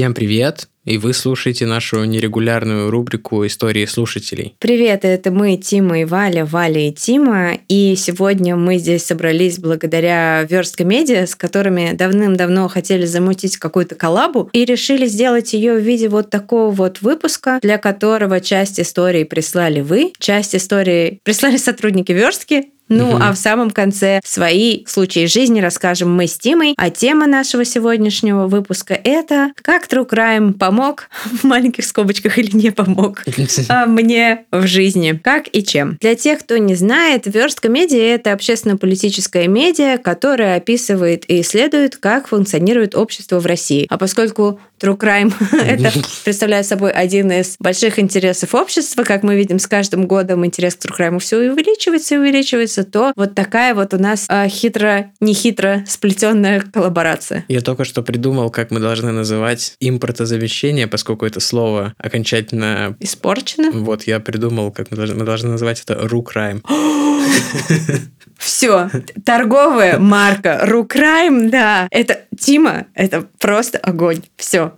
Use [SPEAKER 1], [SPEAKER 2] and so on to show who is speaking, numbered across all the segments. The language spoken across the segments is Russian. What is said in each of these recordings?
[SPEAKER 1] Всем привет! И вы слушаете нашу нерегулярную рубрику «Истории слушателей».
[SPEAKER 2] Привет, это мы, Тима и Валя, Валя и Тима. И сегодня мы здесь собрались благодаря Верстка Медиа, с которыми давным-давно хотели замутить какую-то коллабу, и решили сделать ее в виде вот такого вот выпуска, для которого часть истории прислали вы, часть истории прислали сотрудники Верстки, ну, угу. а в самом конце свои случаи жизни расскажем мы с Тимой. А тема нашего сегодняшнего выпуска это «Как True Crime помог в маленьких скобочках или не помог а мне в жизни? Как и чем?» Для тех, кто не знает, Верстка Медиа — это общественно-политическая медиа, которая описывает и исследует, как функционирует общество в России. А поскольку True Crime это представляет собой один из больших интересов общества, как мы видим, с каждым годом интерес к True Crime все увеличивается и увеличивается, то вот такая вот у нас э, хитро-нехитро сплетенная коллаборация.
[SPEAKER 1] Я только что придумал, как мы должны называть импортозамещение, поскольку это слово окончательно...
[SPEAKER 2] Испорчено?
[SPEAKER 1] Вот, я придумал, как мы должны, мы должны называть это рукрайм.
[SPEAKER 2] Все, торговая марка RuCrime, да. Это Тима, это просто огонь. Все,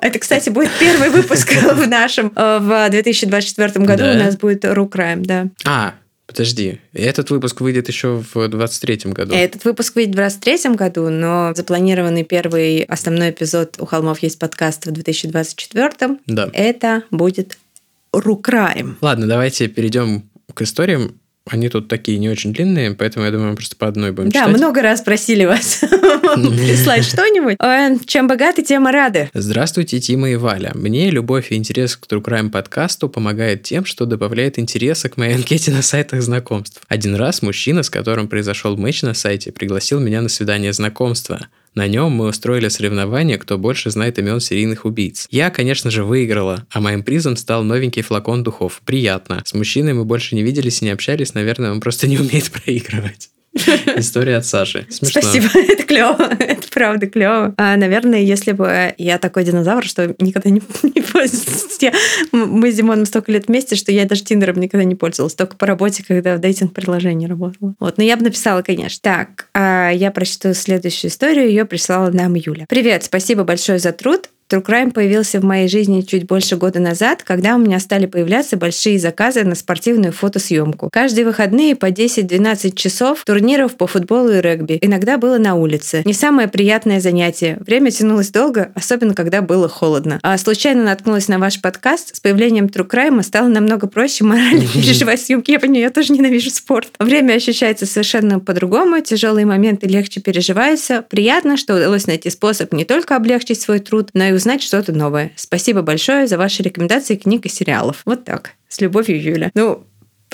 [SPEAKER 2] это, кстати, будет первый выпуск в нашем э, в 2024 году. Да. У нас будет RuCrime, да.
[SPEAKER 1] А, Подожди, этот выпуск выйдет еще в 23-м году.
[SPEAKER 2] Этот выпуск выйдет в 23-м году, но запланированный первый основной эпизод «У холмов есть подкаст» в 2024-м.
[SPEAKER 1] Да.
[SPEAKER 2] Это будет Рукраем.
[SPEAKER 1] Ладно, давайте перейдем к историям. Они тут такие не очень длинные, поэтому я думаю, мы просто по одной будем
[SPEAKER 2] да,
[SPEAKER 1] читать.
[SPEAKER 2] Да, много раз просили вас прислать что-нибудь. Э, чем богаты, тем и рады.
[SPEAKER 1] Здравствуйте, Тима и Валя. Мне любовь и интерес к True Crime подкасту помогает тем, что добавляет интереса к моей анкете на сайтах знакомств. Один раз мужчина, с которым произошел матч на сайте, пригласил меня на свидание знакомства. На нем мы устроили соревнование, кто больше знает имен серийных убийц. Я, конечно же, выиграла, а моим призом стал новенький флакон духов. Приятно. С мужчиной мы больше не виделись и не общались, наверное, он просто не умеет проигрывать. История от Саши.
[SPEAKER 2] Смешно. Спасибо, это клево, это правда клево. А, наверное, если бы я такой динозавр, что никогда не, не пользовался. Мы с Димоном столько лет вместе, что я даже Тиндером никогда не пользовалась, только по работе, когда в дейтинг-приложении работала. Вот, но я бы написала, конечно. Так, а я прочту следующую историю, ее прислала нам Юля. Привет, спасибо большое за труд. True Crime появился в моей жизни чуть больше года назад, когда у меня стали появляться большие заказы на спортивную фотосъемку. Каждые выходные по 10-12 часов турниров по футболу и регби. Иногда было на улице. Не самое приятное занятие. Время тянулось долго, особенно когда было холодно. А случайно наткнулась на ваш подкаст. С появлением True Crime стало намного проще морально переживать съемки. Я понимаю, я тоже ненавижу спорт. Время ощущается совершенно по-другому. Тяжелые моменты легче переживаются. Приятно, что удалось найти способ не только облегчить свой труд, но и узнать что-то новое. Спасибо большое за ваши рекомендации книг и сериалов. Вот так. С любовью, Юля. Ну,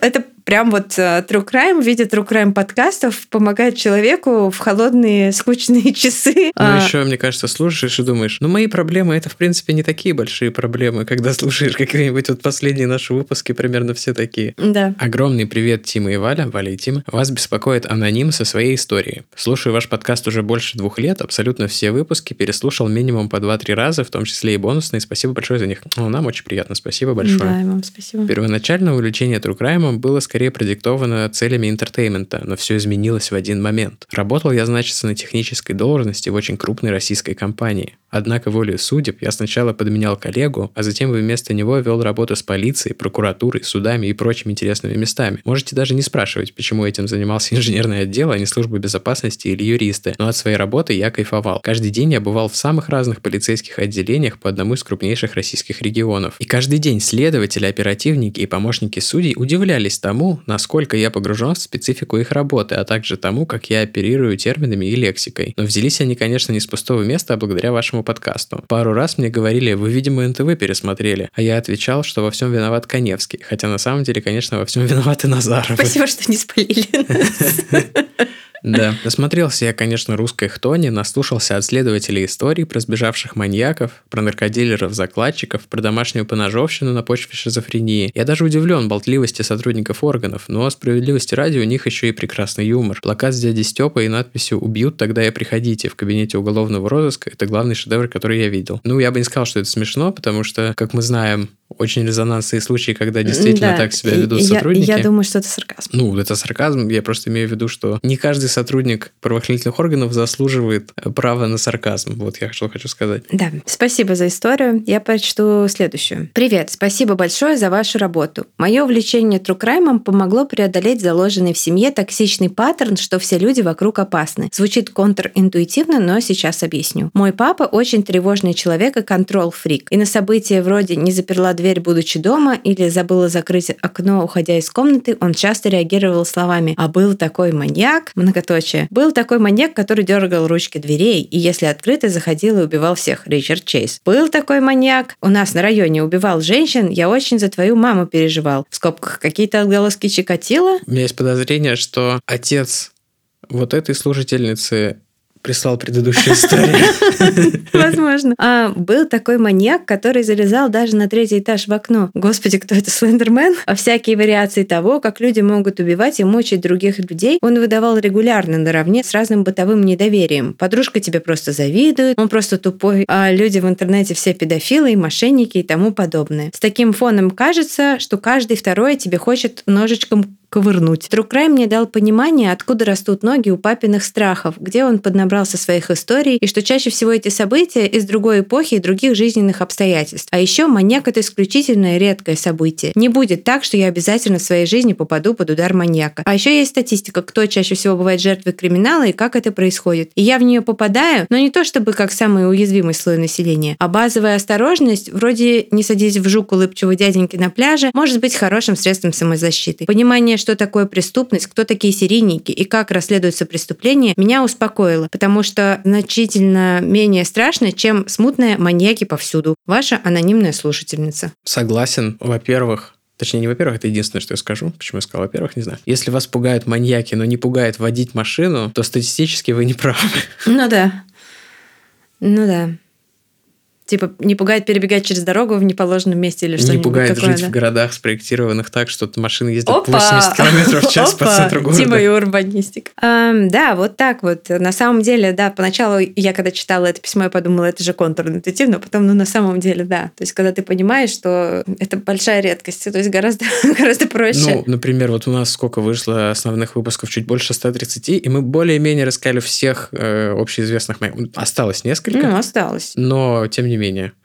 [SPEAKER 2] это прям вот э, True Crime в виде True Crime подкастов помогает человеку в холодные, скучные часы.
[SPEAKER 1] Ну, а... еще, мне кажется, слушаешь и думаешь, ну, мои проблемы, это, в принципе, не такие большие проблемы, когда слушаешь какие-нибудь вот последние наши выпуски, примерно все такие.
[SPEAKER 2] Да.
[SPEAKER 1] Огромный привет, Тима и Валя, Валя и Тима. Вас беспокоит аноним со своей историей. Слушаю ваш подкаст уже больше двух лет, абсолютно все выпуски переслушал минимум по 2-3 раза, в том числе и бонусные. Спасибо большое за них. Ну, нам очень приятно, спасибо большое.
[SPEAKER 2] Да, вам спасибо.
[SPEAKER 1] Первоначально увлечение True Crime было скорее скорее продиктовано целями entertainment а, но все изменилось в один момент. Работал я, значит, на технической должности в очень крупной российской компании. Однако волей судеб я сначала подменял коллегу, а затем вместо него вел работу с полицией, прокуратурой, судами и прочими интересными местами. Можете даже не спрашивать, почему этим занимался инженерный отдел, а не служба безопасности или юристы. Но от своей работы я кайфовал. Каждый день я бывал в самых разных полицейских отделениях по одному из крупнейших российских регионов. И каждый день следователи, оперативники и помощники судей удивлялись тому, насколько я погружен в специфику их работы, а также тому, как я оперирую терминами и лексикой. Но взялись они, конечно, не с пустого места, а благодаря вашему нашему подкасту. Пару раз мне говорили, вы, видимо, НТВ пересмотрели, а я отвечал, что во всем виноват Коневский, хотя на самом деле, конечно, во всем виноваты Назаров.
[SPEAKER 2] Спасибо, что не спалили
[SPEAKER 1] да. Насмотрелся я, конечно, русской хтони, наслушался от следователей историй про сбежавших маньяков, про наркодилеров-закладчиков, про домашнюю поножовщину на почве шизофрении. Я даже удивлен болтливости сотрудников органов, но справедливости ради у них еще и прекрасный юмор. Плакат с дядей Степой и надписью «Убьют, тогда и приходите» в кабинете уголовного розыска – это главный шедевр, который я видел. Ну, я бы не сказал, что это смешно, потому что, как мы знаем, очень резонансные случаи, когда действительно да. так себя ведут
[SPEAKER 2] я,
[SPEAKER 1] сотрудники.
[SPEAKER 2] Я думаю, что это сарказм.
[SPEAKER 1] Ну, это сарказм. Я просто имею в виду, что не каждый сотрудник правоохранительных органов заслуживает э, права на сарказм. Вот я что хочу сказать.
[SPEAKER 2] Да, спасибо за историю. Я прочту следующую. Привет, спасибо большое за вашу работу. Мое увлечение true crime ом помогло преодолеть заложенный в семье токсичный паттерн, что все люди вокруг опасны. Звучит контринтуитивно, но сейчас объясню. Мой папа очень тревожный человек и control freak. И на события вроде «не заперла дверь, будучи дома» или «забыла закрыть окно, уходя из комнаты», он часто реагировал словами «а был такой маньяк», многоточие. «Был такой маньяк, который дергал ручки дверей, и если открыто, заходил и убивал всех, Ричард Чейз. Был такой маньяк, у нас на районе убивал женщин, я очень за твою маму переживал». В скобках какие-то отголоски Чикатило?
[SPEAKER 1] У меня есть подозрение, что отец вот этой служительницы прислал предыдущую историю.
[SPEAKER 2] Возможно. А, был такой маньяк, который залезал даже на третий этаж в окно. Господи, кто это, Слендермен? А всякие вариации того, как люди могут убивать и мучить других людей, он выдавал регулярно наравне с разным бытовым недоверием. Подружка тебе просто завидует, он просто тупой, а люди в интернете все педофилы и мошенники и тому подобное. С таким фоном кажется, что каждый второй тебе хочет ножичком ковырнуть. Тру-край мне дал понимание, откуда растут ноги у папиных страхов, где он поднабрался своих историй, и что чаще всего эти события из другой эпохи и других жизненных обстоятельств. А еще маньяк — это исключительное редкое событие. Не будет так, что я обязательно в своей жизни попаду под удар маньяка. А еще есть статистика, кто чаще всего бывает жертвой криминала и как это происходит. И я в нее попадаю, но не то чтобы как самый уязвимый слой населения, а базовая осторожность, вроде не садись в жук улыбчивого дяденьки на пляже, может быть хорошим средством самозащиты. Понимание, что такое преступность, кто такие серийники и как расследуются преступления, меня успокоило, потому что значительно менее страшно, чем смутные маньяки повсюду. Ваша анонимная слушательница.
[SPEAKER 1] Согласен. Во-первых, Точнее, не во-первых, это единственное, что я скажу. Почему я сказал во-первых, не знаю. Если вас пугают маньяки, но не пугает водить машину, то статистически вы не правы.
[SPEAKER 2] Ну да. Ну да. Типа не пугает перебегать через дорогу в неположенном месте или что-нибудь
[SPEAKER 1] Не пугает
[SPEAKER 2] такое,
[SPEAKER 1] жить
[SPEAKER 2] да?
[SPEAKER 1] в городах, спроектированных так, что машины ездят
[SPEAKER 2] Опа!
[SPEAKER 1] 80 км в час
[SPEAKER 2] Опа!
[SPEAKER 1] по центру города.
[SPEAKER 2] Тима и урбанистик. Эм, да, вот так вот. На самом деле, да, поначалу я когда читала это письмо, я подумала, это же контринтуитивно, потом, ну, на самом деле, да. То есть, когда ты понимаешь, что это большая редкость, то есть гораздо, гораздо проще.
[SPEAKER 1] Ну, например, вот у нас сколько вышло основных выпусков? Чуть больше 130, и мы более-менее рассказали всех э, общеизвестных моих. Осталось несколько.
[SPEAKER 2] Ну, осталось.
[SPEAKER 1] Но, тем не менее.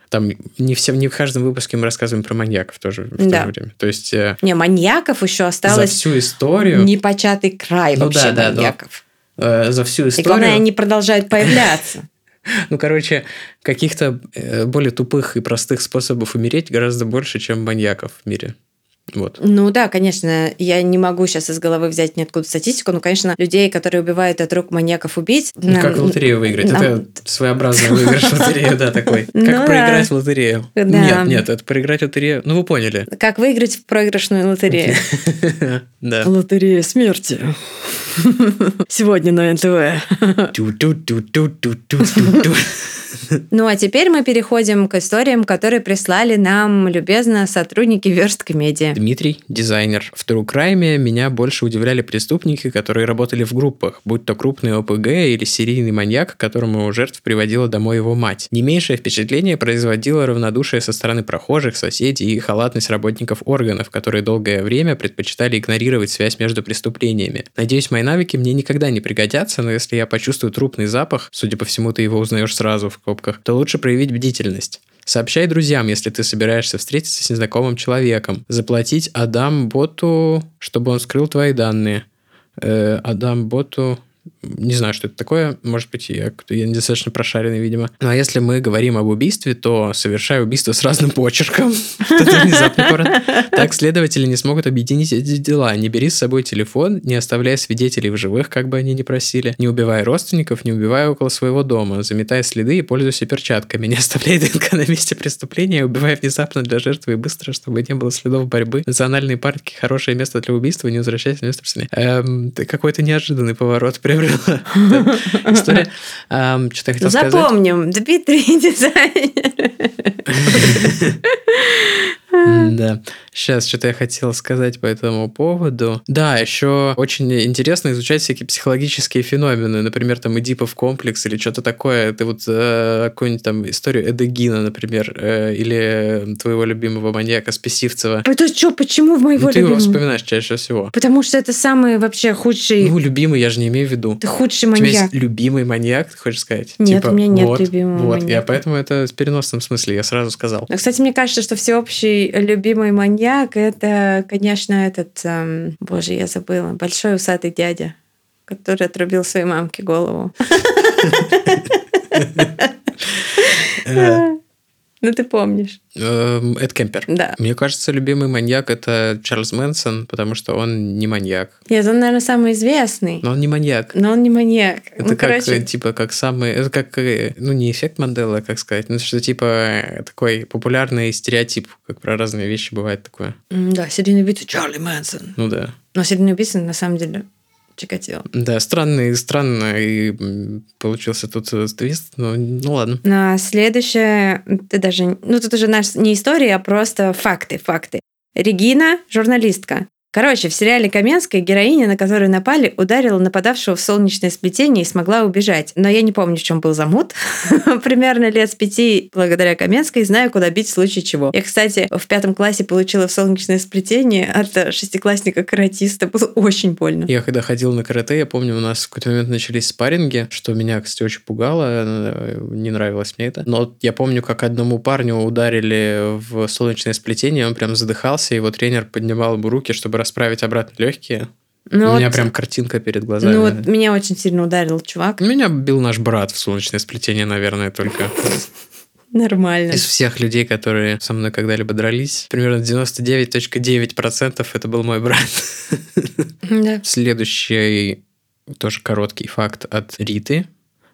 [SPEAKER 1] Там не, все, не в каждом выпуске мы рассказываем про маньяков тоже в
[SPEAKER 2] Да.
[SPEAKER 1] то же время. То есть э,
[SPEAKER 2] Не, маньяков еще
[SPEAKER 1] за
[SPEAKER 2] осталось
[SPEAKER 1] всю историю,
[SPEAKER 2] непочатый край
[SPEAKER 1] Ну
[SPEAKER 2] вообще
[SPEAKER 1] да, да,
[SPEAKER 2] маньяков.
[SPEAKER 1] э, за всю
[SPEAKER 2] И
[SPEAKER 1] историю,
[SPEAKER 2] главное, они продолжают появляться.
[SPEAKER 1] ну, короче, каких-то э, более тупых и простых способов умереть гораздо больше, чем маньяков в мире. Вот.
[SPEAKER 2] Ну да, конечно, я не могу сейчас из головы взять ниоткуда статистику, но, конечно, людей, которые убивают от рук маньяков-убийц...
[SPEAKER 1] Ну, как в лотерею выиграть.
[SPEAKER 2] нам-
[SPEAKER 1] Это своеобразный выигрыш в лотерею, да, такой.
[SPEAKER 2] Ну
[SPEAKER 1] Как
[SPEAKER 2] да.
[SPEAKER 1] проиграть в лотерею. Нет, нет, это проиграть в лотерею. Ну, вы поняли.
[SPEAKER 2] Как выиграть в проигрышную лотерею?
[SPEAKER 1] Да.
[SPEAKER 2] Лотерея смерти. Сегодня на НТВ. Ну а теперь мы переходим к историям, которые прислали нам любезно сотрудники Верст Медиа.
[SPEAKER 1] Дмитрий, дизайнер. В True меня больше удивляли преступники, которые работали в группах, будь то крупный ОПГ или серийный маньяк, которому жертв приводила домой его мать. Не меньшее впечатление производило равнодушие со стороны прохожих, соседей и халатность работников органов, которые долгое время предпочитали игнорировать связь между преступлениями. Надеюсь, мои навыки мне никогда не пригодятся, но если я почувствую трупный запах, судя по всему, ты его узнаешь сразу в скобках, то лучше проявить бдительность. Сообщай друзьям, если ты собираешься встретиться с незнакомым человеком. Заплатить Адам Боту, чтобы он скрыл твои данные. Э, Адам Боту... Не знаю, что это такое. Может быть, я, я недостаточно прошаренный, видимо. Ну, а если мы говорим об убийстве, то совершай убийство с разным почерком. Так следователи не смогут объединить эти дела. Не бери с собой телефон, не оставляй свидетелей в живых, как бы они ни просили. Не убивай родственников, не убивай около своего дома. Заметай следы и пользуйся перчатками. Не оставляй ДНК на месте преступления, убивай внезапно для жертвы и быстро, чтобы не было следов борьбы. Национальные парки – хорошее место для убийства, не возвращайся на место преступления. Эм, какой-то неожиданный поворот приобрела история. Что-то я хотел сказать.
[SPEAKER 2] Запомним, Дмитрий дизайнер.
[SPEAKER 1] Да. Сейчас что-то я хотел сказать по этому поводу. Да, еще очень интересно изучать всякие психологические феномены. Например, там Эдипов комплекс или что-то такое. Ты вот э, какую-нибудь там историю Эдегина, например, э, или твоего любимого маньяка Спесивцева.
[SPEAKER 2] Это что, почему в моего
[SPEAKER 1] Ну, ты его
[SPEAKER 2] любимого?
[SPEAKER 1] вспоминаешь чаще всего.
[SPEAKER 2] Потому что это самый вообще худший...
[SPEAKER 1] Ну, любимый, я же не имею в виду.
[SPEAKER 2] Ты худший
[SPEAKER 1] У тебя
[SPEAKER 2] маньяк.
[SPEAKER 1] есть любимый маньяк, ты хочешь сказать?
[SPEAKER 2] Нет,
[SPEAKER 1] Типа,
[SPEAKER 2] у меня нет
[SPEAKER 1] вот,
[SPEAKER 2] любимого
[SPEAKER 1] Вот, я
[SPEAKER 2] маньяка.
[SPEAKER 1] поэтому это в переносном смысле, я сразу сказал.
[SPEAKER 2] Но, кстати, мне кажется, что всеобщий любимый маньяк это, конечно, этот, эм, боже, я забыла, большой усатый дядя, который отрубил своей мамке голову. Ну, ты помнишь.
[SPEAKER 1] эм, Эд Кемпер.
[SPEAKER 2] Да.
[SPEAKER 1] Мне кажется, любимый маньяк это Чарльз Мэнсон, потому что он не маньяк.
[SPEAKER 2] Нет, он, наверное, самый известный.
[SPEAKER 1] Но он не маньяк.
[SPEAKER 2] Но он не маньяк.
[SPEAKER 1] Это
[SPEAKER 2] ну,
[SPEAKER 1] как,
[SPEAKER 2] короче,
[SPEAKER 1] типа, как самый... Это как, э, ну, не эффект Манделы, а как сказать, ну, что, типа, такой популярный стереотип, как про разные вещи бывает такое.
[SPEAKER 2] да, серийный убийца Чарли Мэнсон.
[SPEAKER 1] Ну, да.
[SPEAKER 2] Но серийный убийца, на самом деле, Чикатило.
[SPEAKER 1] Да, странно и странно, и м, получился тут э, твист, но ну ладно.
[SPEAKER 2] А следующее, ты даже, ну, тут уже наш не история, а просто факты, факты. Регина, журналистка. Короче, в сериале Каменская героиня, на которую напали, ударила нападавшего в солнечное сплетение и смогла убежать. Но я не помню, в чем был замут. Примерно лет с пяти, благодаря Каменской, знаю, куда бить в случае чего. Я, кстати, в пятом классе получила в солнечное сплетение от э, шестиклассника-каратиста. Было очень больно.
[SPEAKER 1] Я когда ходил на карате, я помню, у нас в какой-то момент начались спарринги, что меня, кстати, очень пугало, э, не нравилось мне это. Но я помню, как одному парню ударили в солнечное сплетение, он прям задыхался, и его тренер поднимал ему руки, чтобы расправить обратно легкие.
[SPEAKER 2] Ну,
[SPEAKER 1] у меня
[SPEAKER 2] вот-
[SPEAKER 1] прям картинка перед глазами.
[SPEAKER 2] Ну вот меня очень сильно ударил чувак.
[SPEAKER 1] Меня бил наш брат в солнечное сплетение, наверное, только.
[SPEAKER 2] Нормально.
[SPEAKER 1] Из всех людей, которые со мной когда-либо дрались, примерно 99.9% это был мой брат.
[SPEAKER 2] Да.
[SPEAKER 1] Следующий тоже короткий факт от Риты,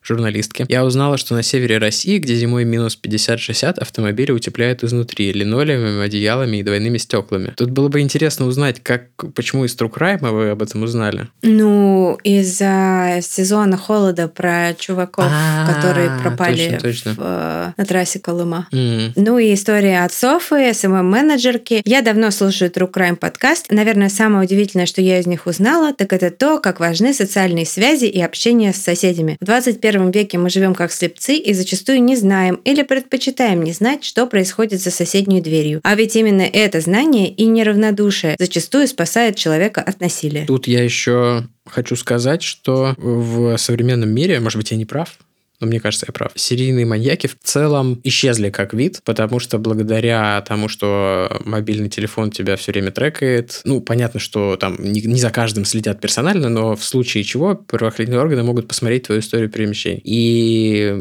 [SPEAKER 1] журналистки. Я узнала, что на севере России, где зимой минус 50-60, автомобили утепляют изнутри линолеумом, одеялами и двойными стеклами. Тут было бы интересно узнать, как, почему из True Crime вы об этом узнали.
[SPEAKER 2] Ну, из-за сезона холода про чуваков,
[SPEAKER 1] А,
[SPEAKER 2] которые пропали
[SPEAKER 1] точно, точно.
[SPEAKER 2] в, э, на трассе Колыма.
[SPEAKER 1] М.
[SPEAKER 2] Ну и история от Софы, СММ-менеджерки. Я давно слушаю True Crime подкаст. Наверное, самое удивительное, что я из них узнала, так это то, как важны социальные связи и общение с соседями. В 21 веке мы живем как слепцы и зачастую не знаем или предпочитаем не знать, что происходит за соседней дверью. А ведь именно это знание и неравнодушие зачастую спасает человека от насилия.
[SPEAKER 1] Тут я еще хочу сказать, что в современном мире, может быть, я не прав, но мне кажется, я прав. Серийные маньяки в целом исчезли как вид, потому что благодаря тому, что мобильный телефон тебя все время трекает, ну, понятно, что там не, не за каждым следят персонально, но в случае чего правоохранительные органы могут посмотреть твою историю перемещений. И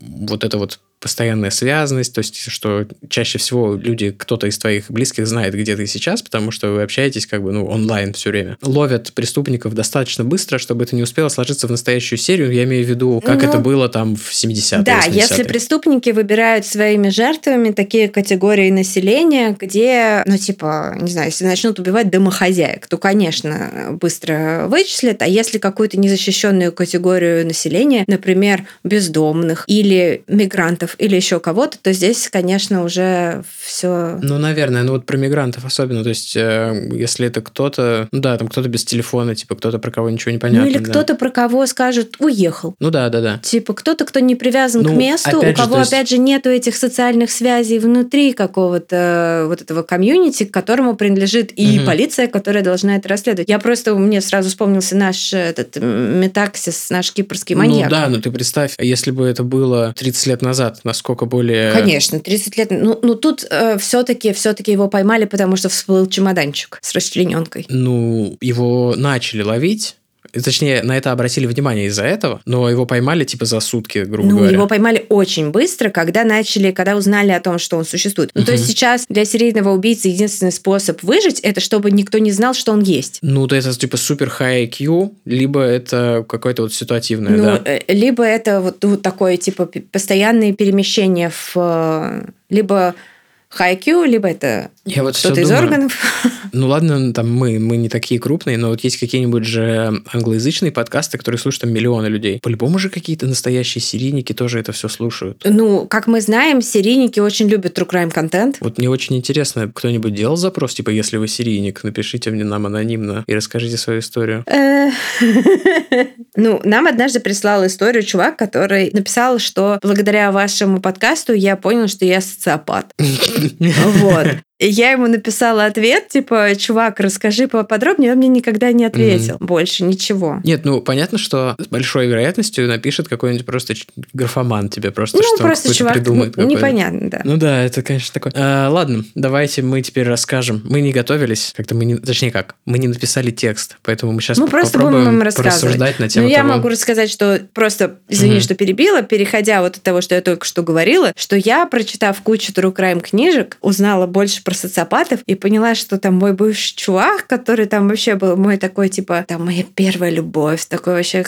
[SPEAKER 1] вот это вот постоянная связанность, то есть, что чаще всего люди, кто-то из твоих близких знает, где ты сейчас, потому что вы общаетесь как бы, ну, онлайн все время. Ловят преступников достаточно быстро, чтобы это не успело сложиться в настоящую серию. Я имею в виду, как
[SPEAKER 2] Ну,
[SPEAKER 1] это было там в 70-е,
[SPEAKER 2] Да,
[SPEAKER 1] 80-е.
[SPEAKER 2] если преступники выбирают своими жертвами такие категории населения, где, ну, типа, не знаю, если начнут убивать домохозяек, то, конечно, быстро вычислят, а если какую-то незащищенную категорию населения, например, бездомных или мигрантов или еще кого-то, то здесь, конечно, уже все
[SPEAKER 1] Ну, наверное, ну вот про мигрантов особенно, то есть, э, если это кто-то, ну да, там кто-то без телефона, типа кто-то про кого ничего не понятно.
[SPEAKER 2] Ну или
[SPEAKER 1] да.
[SPEAKER 2] кто-то про кого скажет «уехал».
[SPEAKER 1] Ну да, да, да.
[SPEAKER 2] Типа кто-то, кто не привязан
[SPEAKER 1] Ну,
[SPEAKER 2] к месту, у
[SPEAKER 1] же,
[SPEAKER 2] кого,
[SPEAKER 1] то есть-
[SPEAKER 2] опять же, нету этих социальных связей внутри какого-то вот этого комьюнити, к которому принадлежит и
[SPEAKER 1] Мгм.
[SPEAKER 2] полиция, которая должна это расследовать. Я просто, мне сразу вспомнился наш этот м, метаксис, наш кипрский маньяк.
[SPEAKER 1] Ну да, но ты представь, если бы это было 30 лет назад, насколько более...
[SPEAKER 2] Конечно, 30 лет. Ну, ну тут все-таки все-таки его поймали, потому что всплыл чемоданчик с расчлененкой.
[SPEAKER 1] Ну, его начали ловить, Точнее, на это обратили внимание из-за этого, но его поймали типа за сутки, грубо
[SPEAKER 2] Ну,
[SPEAKER 1] говоря.
[SPEAKER 2] его поймали очень быстро, когда начали, когда узнали о том, что он существует. Ну, то есть сейчас для серийного убийцы единственный способ выжить это чтобы никто не знал, что он есть.
[SPEAKER 1] Ну, то это типа супер high IQ, либо это какое-то вот ситуативное,
[SPEAKER 2] Ну,
[SPEAKER 1] да.
[SPEAKER 2] э, либо это вот, вот такое, типа, постоянные перемещения в... э, Либо high IQ, либо это кто-то из
[SPEAKER 1] думаю,
[SPEAKER 2] органов.
[SPEAKER 1] Ну ладно, там мы, мы не такие крупные, но вот есть какие-нибудь же англоязычные подкасты, которые слушают там миллионы людей. По-любому же какие-то настоящие серийники тоже это все слушают.
[SPEAKER 2] Ну, как мы знаем, серийники очень любят true crime контент.
[SPEAKER 1] Вот мне очень интересно, кто-нибудь делал запрос, типа, если вы серийник, напишите мне нам анонимно и расскажите свою историю.
[SPEAKER 2] Э, ну, нам однажды прислал историю чувак, который написал, что благодаря вашему подкасту я понял, что я социопат. Вот. Я ему написала ответ, типа, чувак, расскажи поподробнее, он мне никогда не ответил. Mm-hmm. Больше ничего.
[SPEAKER 1] Нет, ну, понятно, что с большой вероятностью напишет какой-нибудь просто графоман тебе просто,
[SPEAKER 2] ну,
[SPEAKER 1] что
[SPEAKER 2] просто чувак, придумает. Ну, непонятно, да.
[SPEAKER 1] Ну да, это, конечно, такое. А, ладно, давайте мы теперь расскажем. Мы не готовились, как-то мы не... Точнее как, мы не написали текст, поэтому мы сейчас
[SPEAKER 2] мы просто
[SPEAKER 1] попробуем
[SPEAKER 2] будем рассказывать.
[SPEAKER 1] на тему
[SPEAKER 2] Ну, я
[SPEAKER 1] того...
[SPEAKER 2] могу рассказать, что просто, извини, mm-hmm. что перебила, переходя вот от того, что я только что говорила, что я, прочитав кучу true crime книжек, узнала больше про социопатов и поняла, что там мой бывший чувак, который там вообще был мой такой, типа, там, моя первая любовь, такой вообще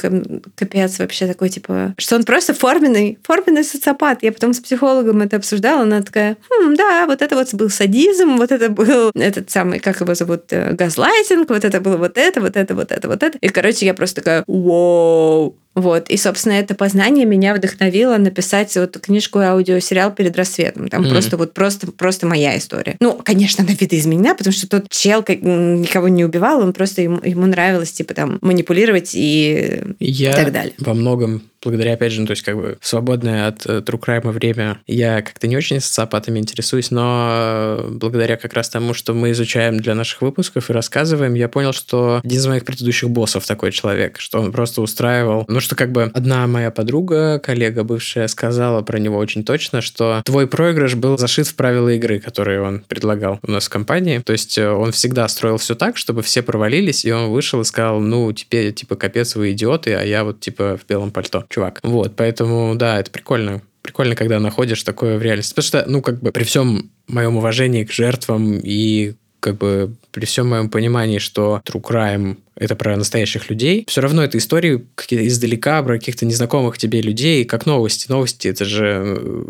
[SPEAKER 2] капец, вообще такой, типа, что он просто форменный, форменный социопат. Я потом с психологом это обсуждала, она такая, хм, да, вот это вот был садизм, вот это был этот самый, как его зовут, э, газлайтинг, вот это было вот это, вот это, вот это, вот это. И, короче, я просто такая, вау, вот. И, собственно, это познание меня вдохновило написать вот книжку и аудиосериал перед рассветом. Там mm-hmm. просто вот просто, просто моя история. Ну, конечно, она видоизменена, потому что тот чел никого не убивал, он просто ему, ему нравилось, типа, там, манипулировать и,
[SPEAKER 1] Я
[SPEAKER 2] и так далее.
[SPEAKER 1] во многом благодаря, опять же, ну, то есть как бы свободное от э, true crime время, я как-то не очень социопатами интересуюсь, но э, благодаря как раз тому, что мы изучаем для наших выпусков и рассказываем, я понял, что один из моих предыдущих боссов такой человек, что он просто устраивал, ну, что как бы одна моя подруга, коллега бывшая, сказала про него очень точно, что твой проигрыш был зашит в правила игры, которые он предлагал у нас в компании, то есть э, он всегда строил все так, чтобы все провалились, и он вышел и сказал, ну, теперь, типа, капец, вы идиоты, а я вот, типа, в белом пальто чувак. Вот, поэтому, да, это прикольно. Прикольно, когда находишь такое в реальности. Потому что, ну, как бы при всем моем уважении к жертвам и как бы при всем моем понимании, что true crime это про настоящих людей, все равно это истории какие-то издалека про каких-то незнакомых тебе людей, как новости. Новости это же... Э,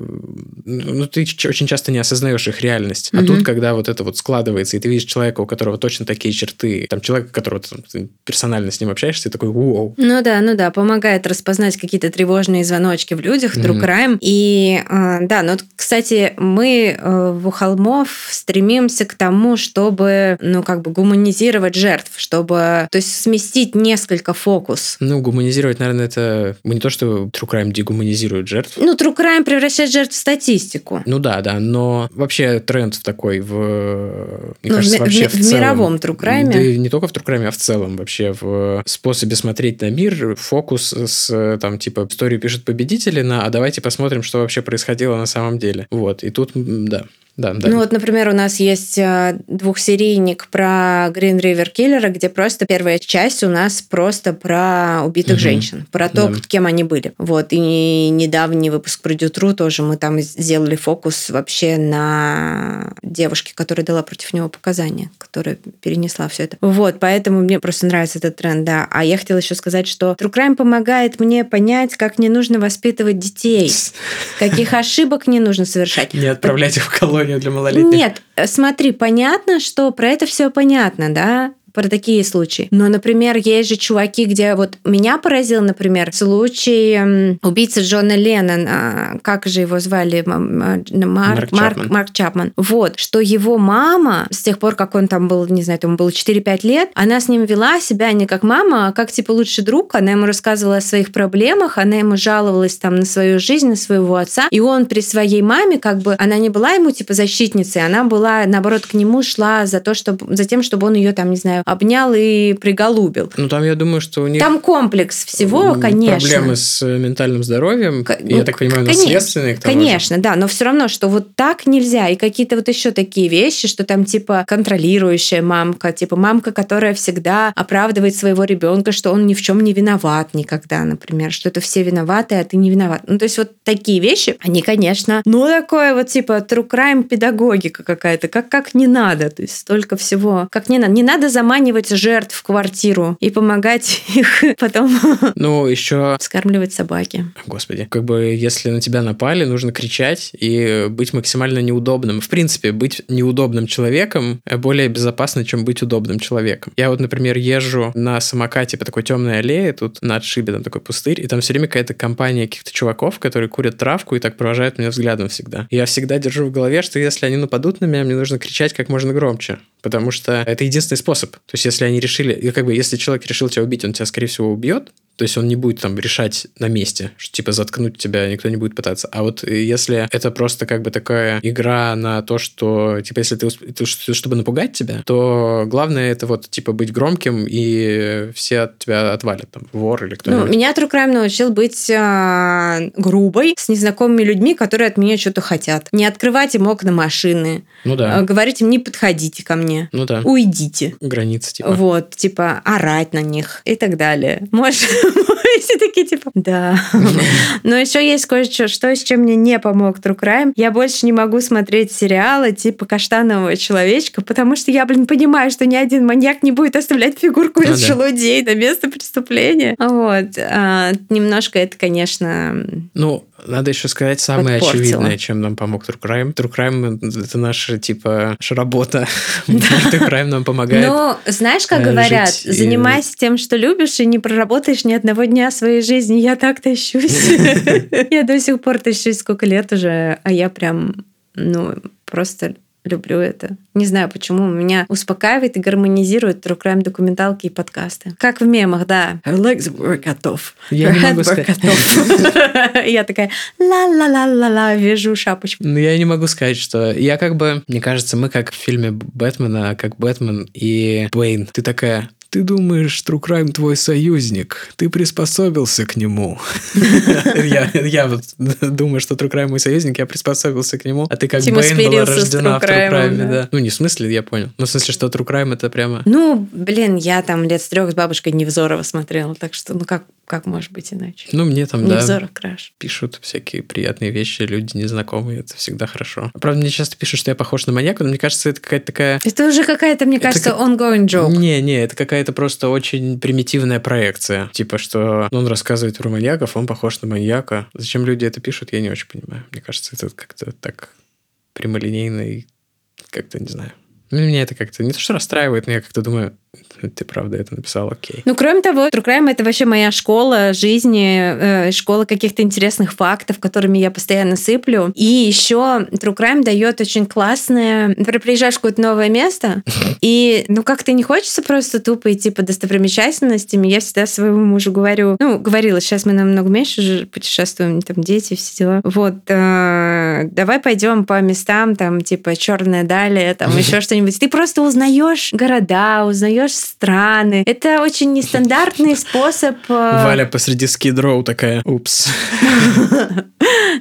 [SPEAKER 1] ну, ты очень часто не осознаешь их реальность. А mm-hmm. тут, когда вот это вот складывается, и ты видишь человека, у которого точно такие черты, там человека, которого ты персонально с ним общаешься, ты такой, вау.
[SPEAKER 2] Ну да, ну да, помогает распознать какие-то тревожные звоночки в людях, true mm-hmm. crime. И э, да, ну, кстати, мы э, в Холмов стремимся к тому, чтобы, ну, как бы гуманизировать жертв, чтобы то есть сместить несколько фокус.
[SPEAKER 1] Ну, гуманизировать, наверное, это не то, что True Crime дегуманизирует жертв.
[SPEAKER 2] Ну, True Crime превращает жертв в статистику.
[SPEAKER 1] Ну да, да, но вообще тренд такой в...
[SPEAKER 2] Мне ну, кажется, в, вообще в, в, в целом, мировом True Crime.
[SPEAKER 1] Да не только в True Crime, а в целом вообще в способе смотреть на мир, фокус с там типа историю пишут победители на «а давайте посмотрим, что вообще происходило на самом деле». Вот, и тут, да, да, да.
[SPEAKER 2] Ну вот, например, у нас есть э, двухсерийник про Green River Killer, где просто первая часть у нас просто про убитых угу. женщин, про то, да. кем они были. Вот, и недавний выпуск про Дютру тоже мы там сделали фокус вообще на девушке, которая дала против него показания, которая перенесла все это. Вот, поэтому мне просто нравится этот тренд, да. А я хотела еще сказать, что True Crime помогает мне понять, как не нужно воспитывать детей, каких ошибок не нужно совершать.
[SPEAKER 1] Не отправлять их в колонию приложение для малолетних.
[SPEAKER 2] Нет, смотри, понятно, что про это все понятно, да? Про такие случаи. Но, например, есть же чуваки, где вот меня поразил, например, случай убийцы Джона Леннона, как же его звали? Марк, Марк, Марк, Марк Чапман. Вот, что его мама, с тех пор, как он там был, не знаю, ему было 4-5 лет, она с ним вела себя не как мама, а как типа лучший друг. Она ему рассказывала о своих проблемах, она ему жаловалась там на свою жизнь, на своего отца. И он при своей маме, как бы, она не была ему типа защитницей, она была, наоборот, к нему шла за то, чтобы, за тем, чтобы он ее там, не знаю, обнял и приголубил.
[SPEAKER 1] Ну, там, я думаю, что у них...
[SPEAKER 2] Там комплекс всего, конечно.
[SPEAKER 1] Проблемы с ментальным здоровьем, К... я ну, так понимаю, конечно, наследственные.
[SPEAKER 2] Конечно, же. да, но все равно, что вот так нельзя. И какие-то вот еще такие вещи, что там типа контролирующая мамка, типа мамка, которая всегда оправдывает своего ребенка, что он ни в чем не виноват никогда, например, что это все виноваты, а ты не виноват. Ну, то есть вот такие вещи, они, конечно, ну, такое вот типа true crime педагогика какая-то, как, как не надо, то есть столько всего, как не надо. Не надо заманивать заманивать жертв в квартиру и помогать их потом
[SPEAKER 1] Ну, еще...
[SPEAKER 2] скармливать собаки.
[SPEAKER 1] Господи. Как бы, если на тебя напали, нужно кричать и быть максимально неудобным. В принципе, быть неудобным человеком более безопасно, чем быть удобным человеком. Я вот, например, езжу на самокате по такой темной аллее, тут на отшибе там такой пустырь, и там все время какая-то компания каких-то чуваков, которые курят травку и так провожают меня взглядом всегда. Я всегда держу в голове, что если они нападут на меня, мне нужно кричать как можно громче, потому что это единственный способ. То есть, если они решили, как бы, если человек решил тебя убить, он тебя, скорее всего, убьет, то есть он не будет там решать на месте, что типа заткнуть тебя никто не будет пытаться. А вот если это просто как бы такая игра на то, что типа если ты, ты чтобы напугать тебя, то главное это вот типа быть громким и все от тебя отвалят там вор или кто-нибудь.
[SPEAKER 2] Ну, меня True Crime научил быть э, грубой с незнакомыми людьми, которые от меня что-то хотят. Не открывать им окна машины.
[SPEAKER 1] Ну да.
[SPEAKER 2] Э, говорить им не подходите ко мне.
[SPEAKER 1] Ну да.
[SPEAKER 2] Уйдите.
[SPEAKER 1] Границы типа.
[SPEAKER 2] Вот, типа орать на них и так далее. Можешь все такие, типа, да. Но еще есть кое-что, что с чем мне не помог True Crime. Я больше не могу смотреть сериалы типа «Каштанового человечка», потому что я, блин, понимаю, что ни один маньяк не будет оставлять фигурку из
[SPEAKER 1] Ну да.
[SPEAKER 2] желудей на место преступления. Вот. А, немножко это, конечно...
[SPEAKER 1] Ну, надо еще сказать самое
[SPEAKER 2] Подпортило.
[SPEAKER 1] очевидное, чем нам помог True Crime. True Crime — это наша, типа, работа. True Crime нам помогает.
[SPEAKER 2] Но знаешь, как
[SPEAKER 1] э,
[SPEAKER 2] говорят,
[SPEAKER 1] и-
[SPEAKER 2] занимайся тем, что любишь, и не проработаешь ни одного дня своей жизни. Я так тащусь. Я до сих пор тащусь сколько лет уже, а я прям, ну, просто люблю это. Не знаю почему. Меня успокаивает и гармонизирует True Crime документалки и подкасты. Как в мемах, да. Her legs were cut off.
[SPEAKER 1] Я
[SPEAKER 2] Her
[SPEAKER 1] не могу сказать.
[SPEAKER 2] Я такая ла-ла-ла-ла-ла, вяжу шапочку.
[SPEAKER 1] Ну, я не могу сказать, что... Я как бы... Мне кажется, мы как в фильме Бэтмена, как Бэтмен и Дуэйн. Ты такая... Ты думаешь, True Crime твой союзник? Ты приспособился к нему. Я вот думаю, что True Crime мой союзник, я приспособился к нему. А ты как Бэйн была рождена в True Crime,
[SPEAKER 2] да.
[SPEAKER 1] Ну, не в смысле, я понял. Ну, в смысле, что True Crime это прямо...
[SPEAKER 2] Ну, блин, я там лет с трех с бабушкой Невзорова смотрела, так что, ну как, как может быть иначе?
[SPEAKER 1] Ну, мне там, да,
[SPEAKER 2] Невзоров краш.
[SPEAKER 1] пишут всякие приятные вещи, люди незнакомые, это всегда хорошо. Правда, мне часто пишут, что я похож на маньяка, но мне кажется, это какая-то такая...
[SPEAKER 2] Это уже какая-то, мне
[SPEAKER 1] Это
[SPEAKER 2] кажется,
[SPEAKER 1] как-
[SPEAKER 2] ongoing joke.
[SPEAKER 1] Не, не, это какая-то просто очень примитивная проекция. Типа, что он рассказывает про маньяков, он похож на маньяка. Зачем люди это пишут, я не очень понимаю. Мне кажется, это как-то так прямолинейно и как-то, не знаю. Ну, Меня это как-то не то, что расстраивает, но я как-то думаю, ты правда это написал, окей.
[SPEAKER 2] Ну, кроме того, True Crime — это вообще моя школа жизни, э, школа каких-то интересных фактов, которыми я постоянно сыплю. И еще True Crime дает очень классное... Например, приезжаешь в какое-то новое место, и, ну, как-то не хочется просто тупо идти по достопримечательностями. Я всегда своему мужу говорю, ну, говорила, сейчас мы намного меньше уже путешествуем, там, дети, все дела. Вот, э, давай пойдем по местам, там, типа, Черная Далия, там, еще что-нибудь. Ты просто узнаешь города, узнаешь страны. Это очень нестандартный способ... э,
[SPEAKER 1] Валя посреди скидроу такая, упс.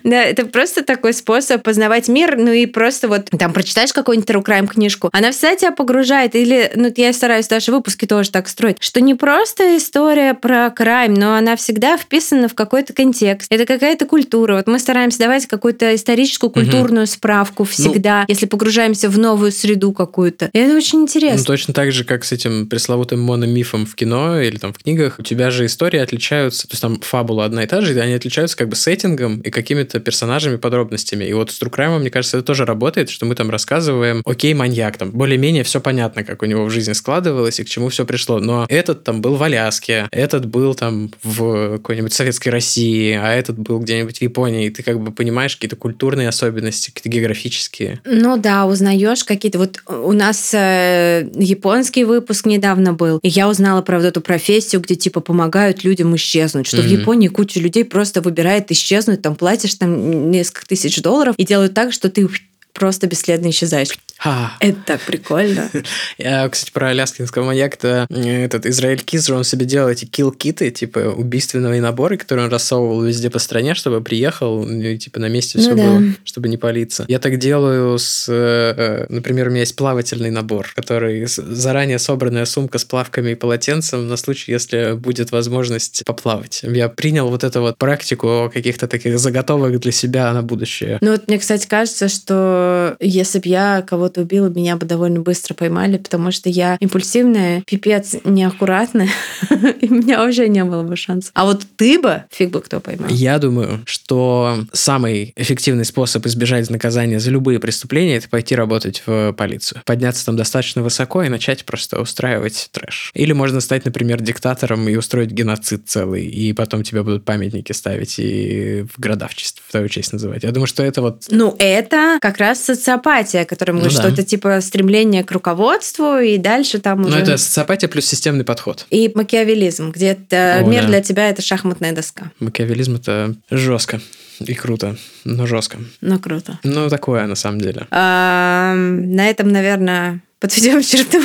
[SPEAKER 2] Да, это просто такой способ познавать мир, ну и просто вот там прочитаешь какую-нибудь true crime книжку, она всегда тебя погружает, или, ну, я стараюсь даже выпуски тоже так строить, что не просто история про крайм, но она всегда вписана в какой-то контекст. Это какая-то культура. Вот мы стараемся давать какую-то историческую, культурную справку всегда, если погружаемся в новую среду какую-то. И это очень
[SPEAKER 1] Ну,
[SPEAKER 2] интересно.
[SPEAKER 1] точно так же, как с этим пресловутым мономифом в кино или там в книгах, у тебя же истории отличаются, то есть там фабула одна и та же, и они отличаются как бы сеттингом и какими-то персонажами, подробностями. И вот с Crime, мне кажется, это тоже работает, что мы там рассказываем, окей, маньяк, там более-менее все понятно, как у него в жизни складывалось и к чему все пришло. Но этот там был в Аляске, этот был там в какой-нибудь советской России, а этот был где-нибудь в Японии, и ты как бы понимаешь какие-то культурные особенности, какие-то географические.
[SPEAKER 2] Ну да, узнаешь какие-то. Вот у нас э, японский выпуск недавно был, и я узнала про вот эту профессию, где типа помогают людям исчезнуть. Что в
[SPEAKER 1] Мгм.
[SPEAKER 2] Японии куча людей просто выбирает исчезнуть, там платишь там несколько тысяч долларов и делают так, что ты просто бесследно исчезаешь.
[SPEAKER 1] Ха.
[SPEAKER 2] Это так прикольно.
[SPEAKER 1] Я, кстати, про аляскинского маньяка-то э, этот Израиль Кизер, он себе делал эти килл-киты, типа убийственные наборы, которые он рассовывал везде по стране, чтобы приехал, ну, и, типа на месте
[SPEAKER 2] Ну
[SPEAKER 1] все
[SPEAKER 2] да.
[SPEAKER 1] было, чтобы не палиться. Я так делаю с, э, э, например, у меня есть плавательный набор, который заранее собранная сумка с плавками и полотенцем на случай, если будет возможность поплавать. Я принял вот эту вот практику каких-то таких заготовок для себя на будущее.
[SPEAKER 2] Ну вот мне, кстати, кажется, что что если бы я кого-то убила, меня бы довольно быстро поймали, потому что я импульсивная, пипец неаккуратная, и у меня вообще не было бы шансов. А вот ты бы, фиг бы кто поймал.
[SPEAKER 1] Я думаю, что самый эффективный способ избежать наказания за любые преступления – это пойти работать в полицию. Подняться там достаточно высоко и начать просто устраивать трэш. Или можно стать, например, диктатором и устроить геноцид целый, и потом тебе будут памятники ставить и в города в, честь, в твою честь называть. Я думаю, что это вот...
[SPEAKER 2] Ну, это как раз социопатия, которая мы
[SPEAKER 1] Ну да.
[SPEAKER 2] что это типа стремление к руководству, и дальше там
[SPEAKER 1] Ну,
[SPEAKER 2] уже...
[SPEAKER 1] это социопатия плюс системный подход.
[SPEAKER 2] И макиавелизм, где это
[SPEAKER 1] О,
[SPEAKER 2] мир
[SPEAKER 1] да.
[SPEAKER 2] для тебя это шахматная доска.
[SPEAKER 1] Макиавелизм – это жестко и круто, но жестко.
[SPEAKER 2] Ну, круто.
[SPEAKER 1] Ну, такое на самом деле.
[SPEAKER 2] А, на этом, наверное, подведем черту.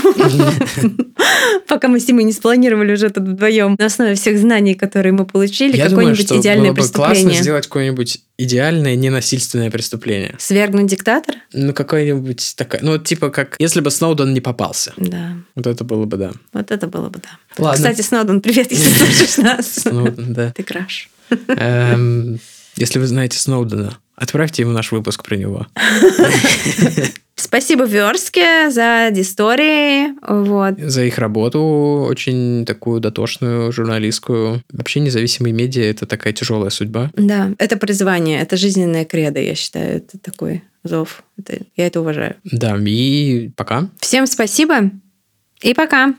[SPEAKER 2] Пока мы с Тимой не спланировали уже тут вдвоем на основе всех знаний, которые мы получили, какое-нибудь идеальное
[SPEAKER 1] бы классно
[SPEAKER 2] преступление.
[SPEAKER 1] сделать какое-нибудь идеальное ненасильственное преступление.
[SPEAKER 2] Свергнуть диктатора?
[SPEAKER 1] Ну, какое-нибудь такое... Ну, типа как... Если бы Сноуден не попался.
[SPEAKER 2] Да,
[SPEAKER 1] Вот это было бы, да.
[SPEAKER 2] вот это было бы да.
[SPEAKER 1] Ладно.
[SPEAKER 2] Кстати, Сноуден, привет, если слушаешь нас.
[SPEAKER 1] Сноуден, да.
[SPEAKER 2] Ты краш.
[SPEAKER 1] Эм, Если вы знаете Сноудена, отправьте ему наш выпуск про него.
[SPEAKER 2] Спасибо Верстке за истории. Вот.
[SPEAKER 1] За их работу, очень такую дотошную, журналистскую. Вообще независимые медиа – это такая тяжелая судьба.
[SPEAKER 2] Да, это призвание, это жизненная кредо, я считаю. Это такой зов. Это- я это уважаю.
[SPEAKER 1] Да, и пока.
[SPEAKER 2] Всем спасибо и пока.